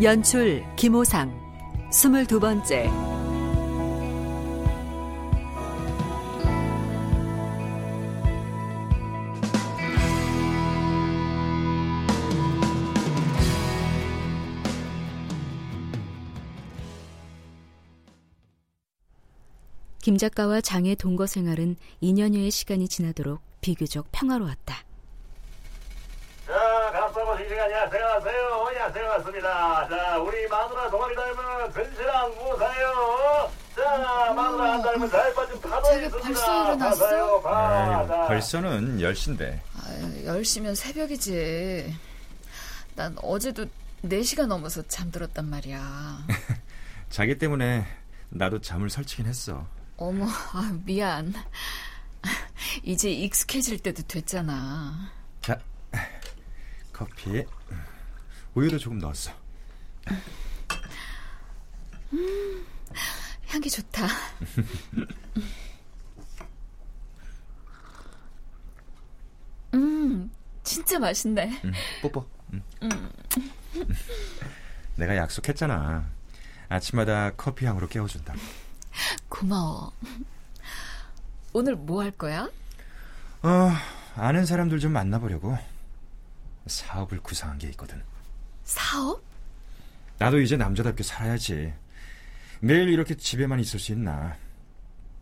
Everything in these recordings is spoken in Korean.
연출 김호상 스물 두 번째 김 작가와 장의 동거 생활은 2년여의 시간이 지나도록 비교적 평화로웠다. 자, 갑사고 시식 안녕하세요. 안녕하세요. 왔습니다. 자, 우리 마누라 동아리 닮은 근시랑 무사요. 자, 마누라 한 닮은 잘 빠진 파도 자기 있습니다. 벌써 일어났어? 파사요, 파. 아유, 자. 벌써는 10시인데. 아유, 10시면 새벽이지. 난 어제도 4시가 넘어서 잠들었단 말이야. 자기 때문에 나도 잠을 설치긴 했어. 어머, 아, 미안. 이제 익숙해질 때도 됐잖아. 자, 커피에 우유도 조금 넣었어. 향기 좋다. 음, 진짜 맛있네. 응, 뽀뽀. 응. 내가 약속했잖아. 아침마다 커피 향으로 깨워준다. 고마워. 오늘 뭐 할 거야? 어, 아는 사람들 좀 만나보려고 사업을 구상한 게 있거든. 사업? 나도 이제 남자답게 살아야지. 매일 이렇게 집에만 있을 수 있나.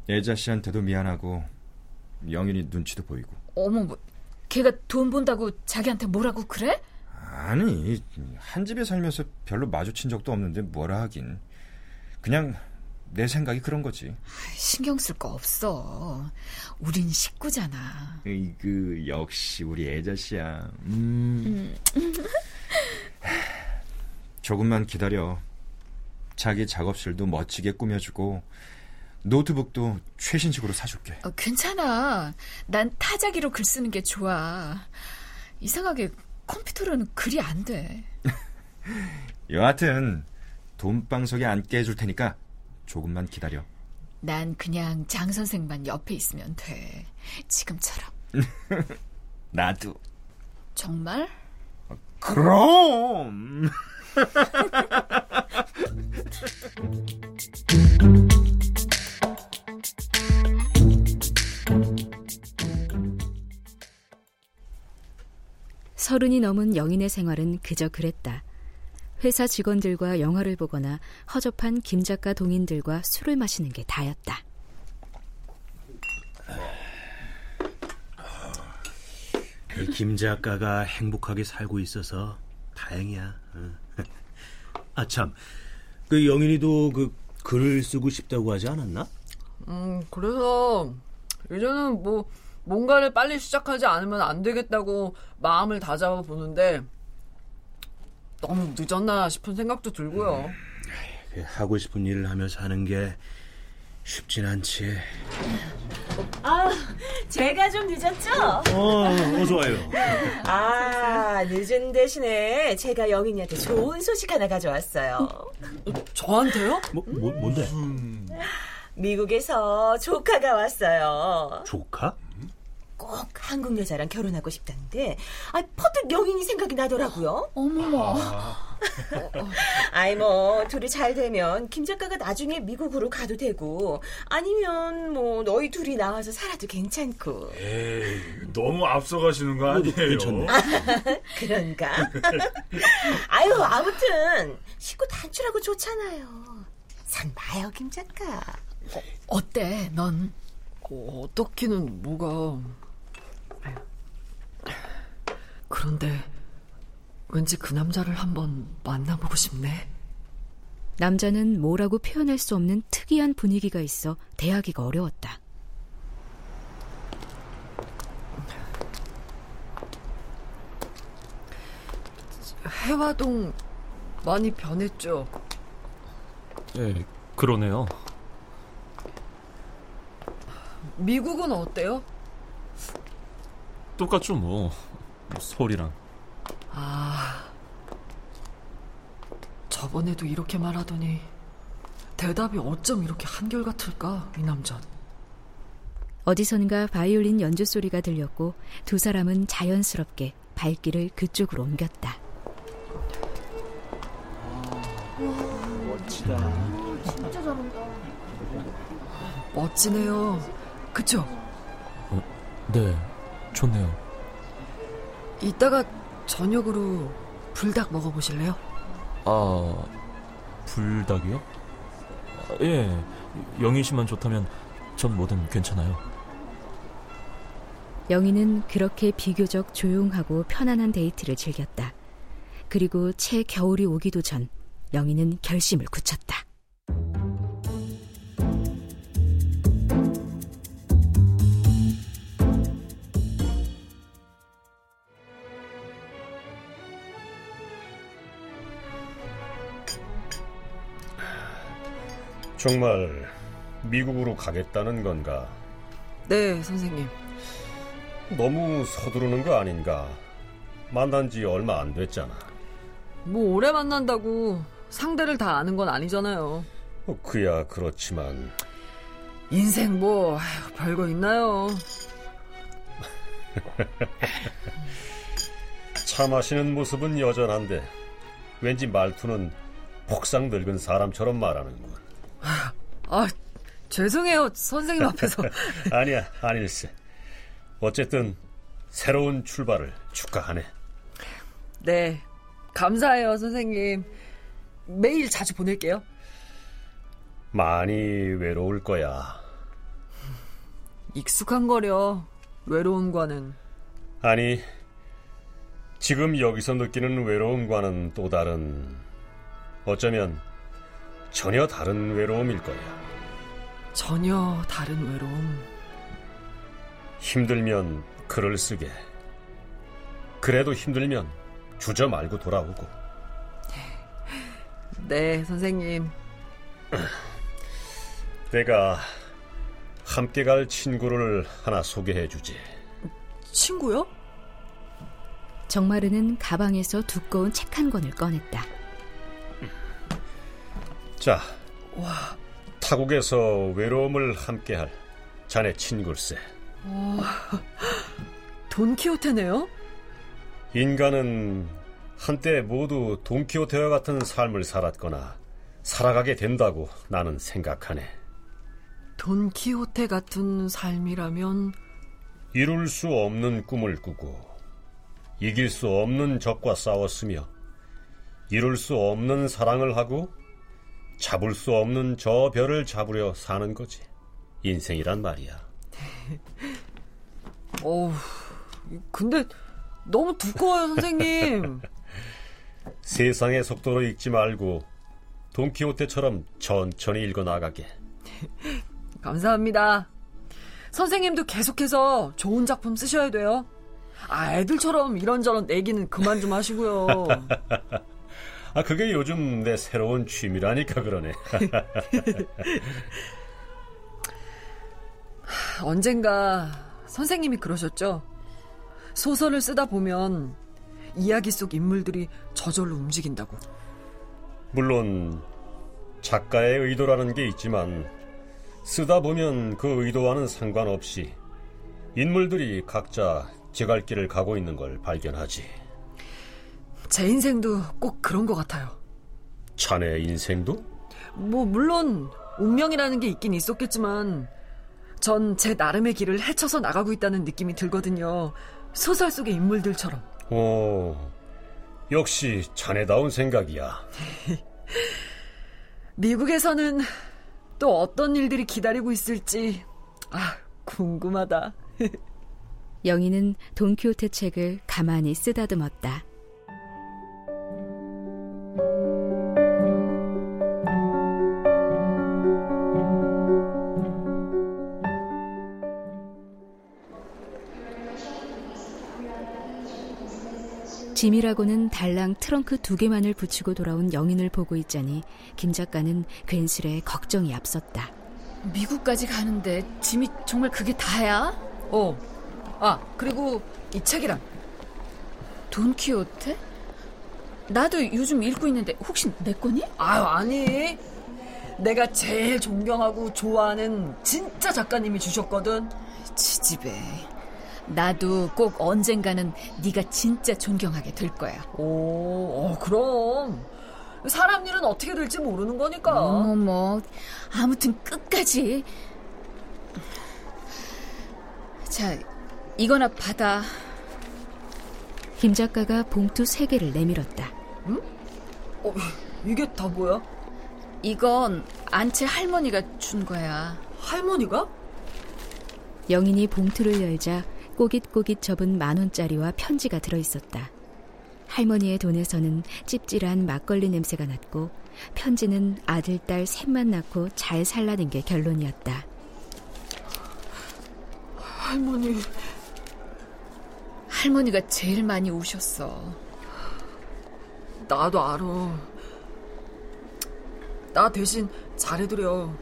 애자 씨한테도 미안하고 영인이 눈치도 보이고. 어머, 뭐, 걔가 돈 번다고 자기한테 뭐라고 그래? 아니 한 집에 살면서 별로 마주친 적도 없는데 뭐라 하긴. 그냥 내 생각이 그런 거지. 신경 쓸 거 없어. 우린 식구잖아. 그 역시 우리 애자 씨야. 음. 조금만 기다려. 자기 작업실도 멋지게 꾸며주고 노트북도 최신식으로 사줄게. 어, 괜찮아. 난 타자기로 글 쓰는 게 좋아. 이상하게 컴퓨터로는 글이 안 돼. 여하튼 돈방석에 앉게 해줄 테니까 조금만 기다려. 난 그냥 장 선생만 옆에 있으면 돼. 지금처럼. 나도. 정말? 그럼. 서른이 넘은 영인의 생활은 그저 그랬다. 회사 직원들과 영화를 보거나 허접한 김 작가 동인들과 술을 마시는 게 다였다. 김 작가가 행복하게 살고 있어서 다행이야. 어. 아 참, 그 영인이도 그 글을 쓰고 싶다고 하지 않았나? 음, 그래서 이제는 뭐 뭔가를 빨리 시작하지 않으면 안 되겠다고 마음을 다잡아 보는데 너무 늦었나 싶은 생각도 들고요. 그 하고 싶은 일을 하며 사는 게 쉽진 않지. 아, 제가 좀 늦었죠? 어, 어서 와요. 아, 늦은 대신에 제가 영인이한테 좋은 소식 하나 가져왔어요. 저한테요? 뭐, 뭐 뭔데? 미국에서 조카가 왔어요. 조카? 꼭 한국 여자랑 결혼하고 싶다는데, 아, 퍼뜩 영인이 생각이 나더라고요. 어머머. 아이, 뭐, 둘이 잘 되면 김 작가가 나중에 미국으로 가도 되고, 아니면 뭐, 너희 둘이 나와서 살아도 괜찮고. 에이, 너무 앞서가시는 거 아니에요? 괜찮네. 그런가? 아유, 아무튼, 식구 단출하고 좋잖아요. 산 봐요, 김 작가. 어때, 넌? 어, 어떻기는 뭐가 그런데 왠지 그 남자를 한번 만나보고 싶네. 남자는 뭐라고 표현할 수 없는 특이한 분위기가 있어 대하기가 어려웠다. 해화동 많이 변했죠. 네, 그러네요. 미국은 어때요? 똑같죠, 뭐. 서울이랑. 아, 저번에도 이렇게 말하더니 대답이 어쩜 이렇게 한결같을까, 이 남자. 어디선가 바이올린 연주 소리가 들렸고 두 사람은 자연스럽게 발길을 그쪽으로 옮겼다. 멋지다. 진짜 잘한다. 멋지네요. 그쵸? 어, 네, 좋네요. 이따가 저녁으로 불닭 먹어보실래요? 아, 불닭이요? 아, 예, 영희 씨만 좋다면 전 뭐든 괜찮아요. 영희는 그렇게 비교적 조용하고 편안한 데이트를 즐겼다. 그리고 채 겨울이 오기도 전 영희는 결심을 굳혔다. 정말 미국으로 가겠다는 건가? 네, 선생님. 너무 서두르는 거 아닌가? 만난 지 얼마 안 됐잖아. 뭐 오래 만난다고 상대를 다 아는 건 아니잖아요. 어, 그야 그렇지만 인생 뭐 별거 있나요? 차 마시는 모습은 여전한데 왠지 말투는 폭삭 늙은 사람처럼 말하는군. 아, 죄송해요, 선생님 앞에서. 아니야, 아닐세. 어쨌든 새로운 출발을 축하하네. 네, 감사해요, 선생님. 매일 자주 보낼게요. 많이 외로울 거야. 익숙한 거려, 외로움과는. 아니, 지금 여기서 느끼는 외로움과는 또 다른, 어쩌면 전혀 다른 외로움일 거야. 전혀 다른 외로움. 힘들면 글을 쓰게. 그래도 힘들면 주저 말고 돌아오고. 네, 선생님. 내가 함께 갈 친구를 하나 소개해 주지. 친구요? 정마르는 가방에서 두꺼운 책 한 권을 꺼냈다. 자, 와, 타국에서 외로움을 함께할 자네 친구일세. 와, 돈키호테네요? 인간은 한때 모두 돈키호테와 같은 삶을 살았거나 살아가게 된다고 나는 생각하네. 돈키호테 같은 삶이라면 이룰 수 없는 꿈을 꾸고 이길 수 없는 적과 싸웠으며 이룰 수 없는 사랑을 하고 잡을 수 없는 저 별을 잡으려 사는 거지. 인생이란 말이야. 어우, 근데 너무 두꺼워요, 선생님. 세상의 속도로 읽지 말고 돈키호테처럼 천천히 읽어 나가게. 감사합니다. 선생님도 계속해서 좋은 작품 쓰셔야 돼요. 아, 애들처럼 이런저런 내기는 그만 좀 하시고요. 아, 그게 요즘 내 새로운 취미라니까 그러네. 언젠가 선생님이 그러셨죠? 소설을 쓰다 보면 이야기 속 인물들이 저절로 움직인다고. 물론 작가의 의도라는 게 있지만 쓰다 보면 그 의도와는 상관없이 인물들이 각자 제 갈 길을 가고 있는 걸 발견하지. 제 인생도 꼭 그런 것 같아요. 자네 인생도? 뭐 물론 운명이라는 게 있긴 있었겠지만 전 제 나름의 길을 헤쳐서 나가고 있다는 느낌이 들거든요. 소설 속의 인물들처럼. 오, 역시 자네다운 생각이야. 미국에서는 또 어떤 일들이 기다리고 있을지 아 궁금하다. 영희는 돈키호테 책을 가만히 쓰다듬었다. 짐이라고는 달랑 트렁크 두 개만을 붙이고 돌아온 영인을 보고 있자니 김 작가는 괜스레 걱정이 앞섰다. 미국까지 가는데 짐이 정말 그게 다야? 어. 아, 그리고 이 책이랑. 돈키호테? 나도 요즘 읽고 있는데 혹시 내 거니? 아유, 아니. 내가 제일 존경하고 좋아하는 진짜 작가님이 주셨거든. 지지배. 나도 꼭 언젠가는 네가 진짜 존경하게 될 거야. 오, 어, 그럼. 사람 일은 어떻게 될지 모르는 거니까. 어머, 뭐. 아무튼 끝까지. 자, 이거나 받아. 김 작가가 봉투 세 개를 내밀었다. 응? 어, 이게 다 뭐야? 이건 안채 할머니가 준 거야. 할머니가? 영인이 봉투를 열자 꼬깃꼬깃 접은 만 원짜리와 편지가 들어 있었다. 할머니의 돈에서는 찝찝한 막걸리 냄새가 났고 편지는 아들, 딸 셋만 낳고 잘 살라는 게 결론이었다. 할머니. 할머니가 제일 많이 우셨어. 나도 알아. 나 대신 잘해드려.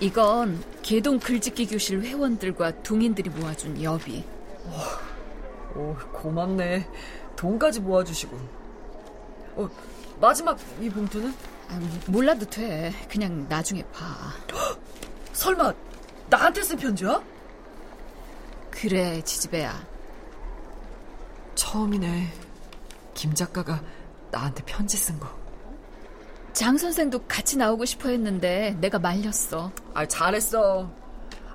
이건 개동 글짓기 교실 회원들과 동인들이 모아준 여비. 오, 오 고맙네. 돈까지 모아주시고. 어, 마지막 이 봉투는? 아, 몰라도 돼. 그냥 나중에 봐. 설마 나한테 쓴 편지야? 그래, 지지배야. 처음이네. 김 작가가 나한테 편지 쓴 거. 장 선생도 같이 나오고 싶어 했는데 내가 말렸어. 아, 잘했어.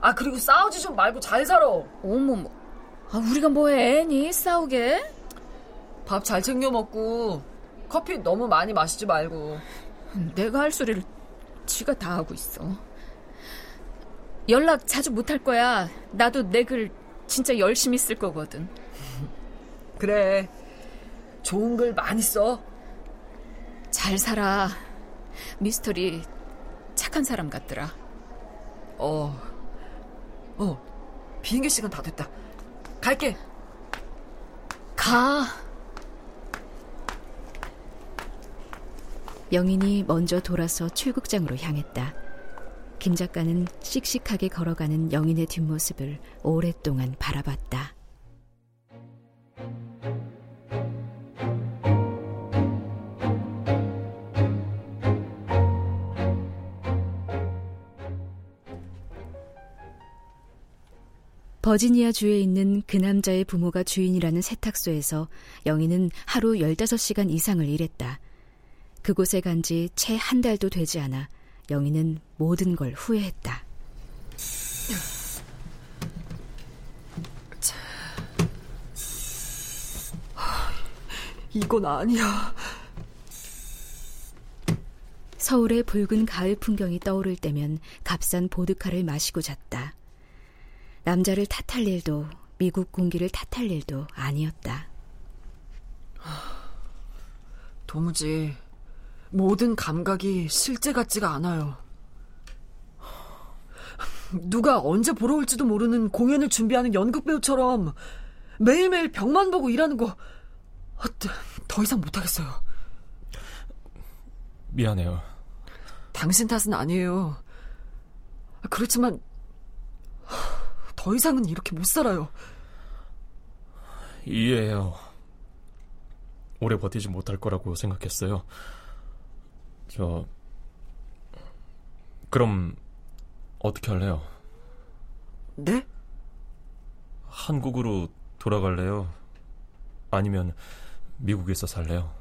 아, 그리고 싸우지 좀 말고 잘 살아. 어머머. 아, 우리가 뭐해, 애니? 싸우게? 밥 잘 챙겨 먹고 커피 너무 많이 마시지 말고. 내가 할 소리를 지가 다 하고 있어. 연락 자주 못 할 거야. 나도 내 글 진짜 열심히 쓸 거거든. 그래. 좋은 글 많이 써. 잘 살아. 미스터리 착한 사람 같더라. 어. 어. 비행기 시간 다 됐다. 갈게. 가. 영인이 먼저 돌아서 출국장으로 향했다. 김 작가는 씩씩하게 걸어가는 영인의 뒷모습을 오랫동안 바라봤다. 버지니아 주에 있는 그 남자의 부모가 주인이라는 세탁소에서 영희는 하루 15시간 이상을 일했다. 그곳에 간 지 채 한 달도 되지 않아 영희는 모든 걸 후회했다. 이건 아니야. 서울의 붉은 가을 풍경이 떠오를 때면 값싼 보드카를 마시고 잤다. 남자를 탓할 일도 미국 공기를 탓할 일도 아니었다. 도무지 모든 감각이 실제 같지가 않아요. 누가 언제 보러 올지도 모르는 공연을 준비하는 연극 배우처럼 매일매일 벽만 보고 일하는 거 더 이상 못하겠어요. 미안해요. 당신 탓은 아니에요. 그렇지만 더 이상은 이렇게 못 살아요. 이해해요. 오래 버티지 못할 거라고 생각했어요. 저 그럼 어떻게 할래요? 네? 한국으로 돌아갈래요? 아니면 미국에서 살래요?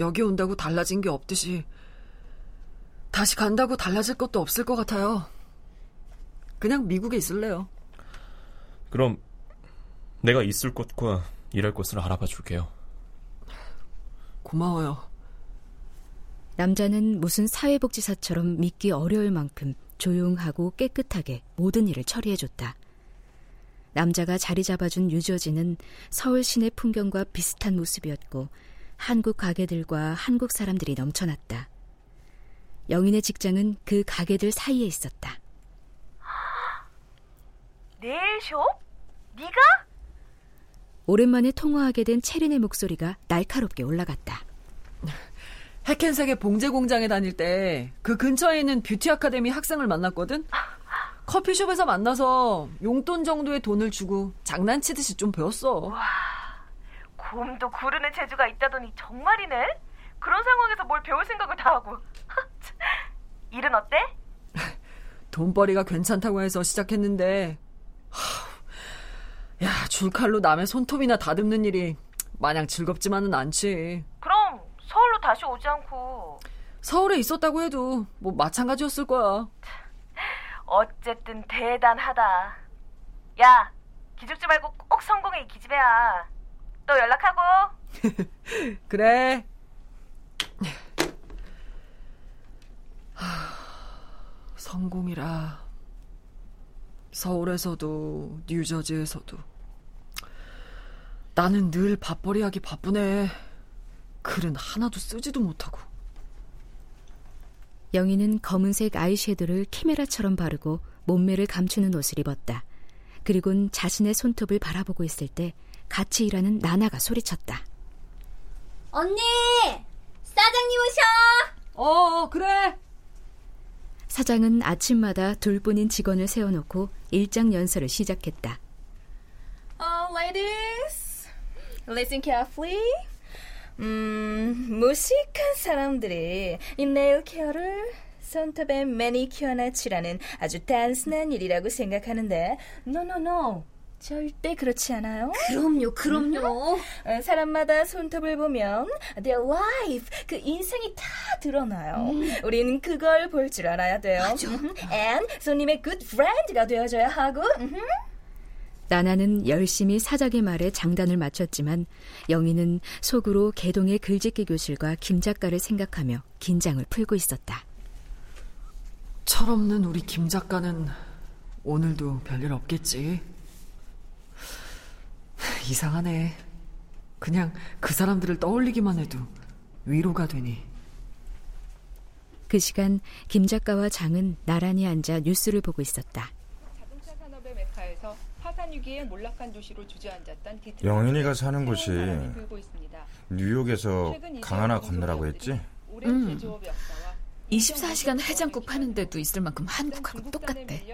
여기 온다고 달라진 게 없듯이 다시 간다고 달라질 것도 없을 것 같아요. 그냥 미국에 있을래요. 그럼 내가 있을 곳과 일할 곳을 알아봐 줄게요. 고마워요. 남자는 무슨 사회복지사처럼 믿기 어려울 만큼 조용하고 깨끗하게 모든 일을 처리해줬다. 남자가 자리 잡아준 유저지는 서울 시내 풍경과 비슷한 모습이었고 한국 가게들과 한국 사람들이 넘쳐났다. 영인의 직장은 그 가게들 사이에 있었다. 네일숍? 네가? 오랜만에 통화하게 된 체린의 목소리가 날카롭게 올라갔다. 해켄색의 봉제 공장에 다닐 때 그 근처에 있는 뷰티 아카데미 학생을 만났거든. 커피숍에서 만나서 용돈 정도의 돈을 주고 장난치듯이 좀 배웠어. 와, 곰도 구르는 재주가 있다더니 정말이네. 그런 상황에서 뭘 배울 생각을 다 하고. 일은 어때? 돈벌이가 괜찮다고 해서 시작했는데 야 줄칼로 남의 손톱이나 다듬는 일이 마냥 즐겁지만은 않지. 그럼 서울로 다시 오지 않고 서울에 있었다고 해도 뭐 마찬가지였을 거야. 어쨌든 대단하다. 야, 기죽지 말고 꼭 성공해 이 기집애야. 또 연락하고. 그래. 성공이라. 서울에서도 뉴저지에서도 나는 늘 밥벌이하기 바쁘네. 글은 하나도 쓰지도 못하고. 영희는 검은색 아이섀도를 캐메라처럼 바르고 몸매를 감추는 옷을 입었다. 그리곤 자신의 손톱을 바라보고 있을 때 같이 일하는 나나가 소리쳤다. 언니! 사장님 오셔! 어, 그래. 사장은 아침마다 둘뿐인 직원을 세워놓고 일장 연설을 시작했다. Uh, ladies, listen carefully. 음, 무식한 사람들이 이 네일 케어를 손톱에 매니큐어나 칠하는 아주 단순한 일이라고 생각하는데 no, no, no. 절대 그렇지 않아요. 그럼요, 그럼요. 음, 사람마다 손톱을 보면 their life, 그 인생이 다 드러나요. 음. 우리는 그걸 볼 줄 알아야 돼요. 맞아. and 손님의 good friend가 되어줘야 하고. 나나는 열심히 사장의 말에 장단을 맞췄지만 영희는 속으로 개동의 글짓기 교실과 김 작가를 생각하며 긴장을 풀고 있었다. 철없는 우리 김 작가는 오늘도 별일 없겠지. 이상하네. 그냥 그 사람들을 떠올리기만 해도 위로가 되니. 그 시간 김 작가와 장은 나란히 앉아 뉴스를 보고 있었다. 자동차 산업의 메카에서 파산 위기에 몰락한 도시로 주저앉았던 디트로이트 영인이가 사는 곳이. 뉴욕에서 강 하나 건너라고 했지? 역사와 24시간 해장국 파는 데도 있을 만큼 한국하고 똑같대.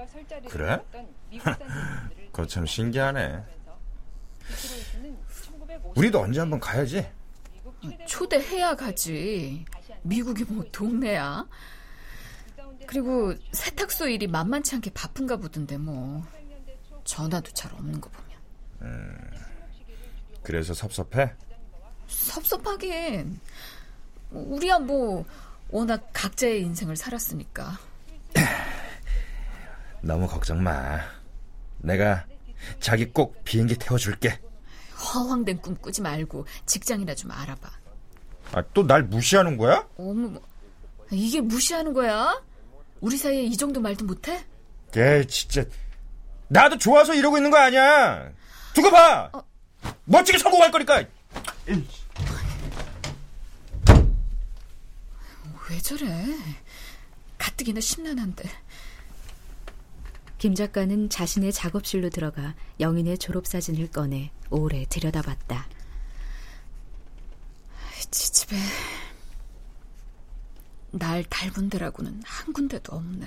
그래? 뒀던 미국산 제품들을 그거 참 신기하네. 우리도 언제 한번 가야지. 초대해야 가지. 미국이 뭐 동네야. 그리고 세탁소 일이 만만치 않게 바쁜가 보던데 뭐. 전화도 잘 없는 거 보면. 그래서 섭섭해? 섭섭하긴. 우리야 뭐 워낙 각자의 인생을 살았으니까. 너무 걱정 마. 내가 자기 꼭 비행기 태워줄게. 허황된 꿈 꾸지 말고 직장이나 좀 알아봐. 아, 또 날 무시하는 거야? 어머, 뭐, 이게 무시하는 거야? 우리 사이에 이 정도 말도 못해? 걔 진짜 나도 좋아서 이러고 있는 거 아니야. 두고 봐. 멋지게 성공할 거니까. 왜 저래? 가뜩이나 심란한데. 김 작가는 자신의 작업실로 들어가 영인의 졸업사진을 꺼내 오래 들여다봤다. 지집에 날 닮은 데라고는 한 군데도 없네.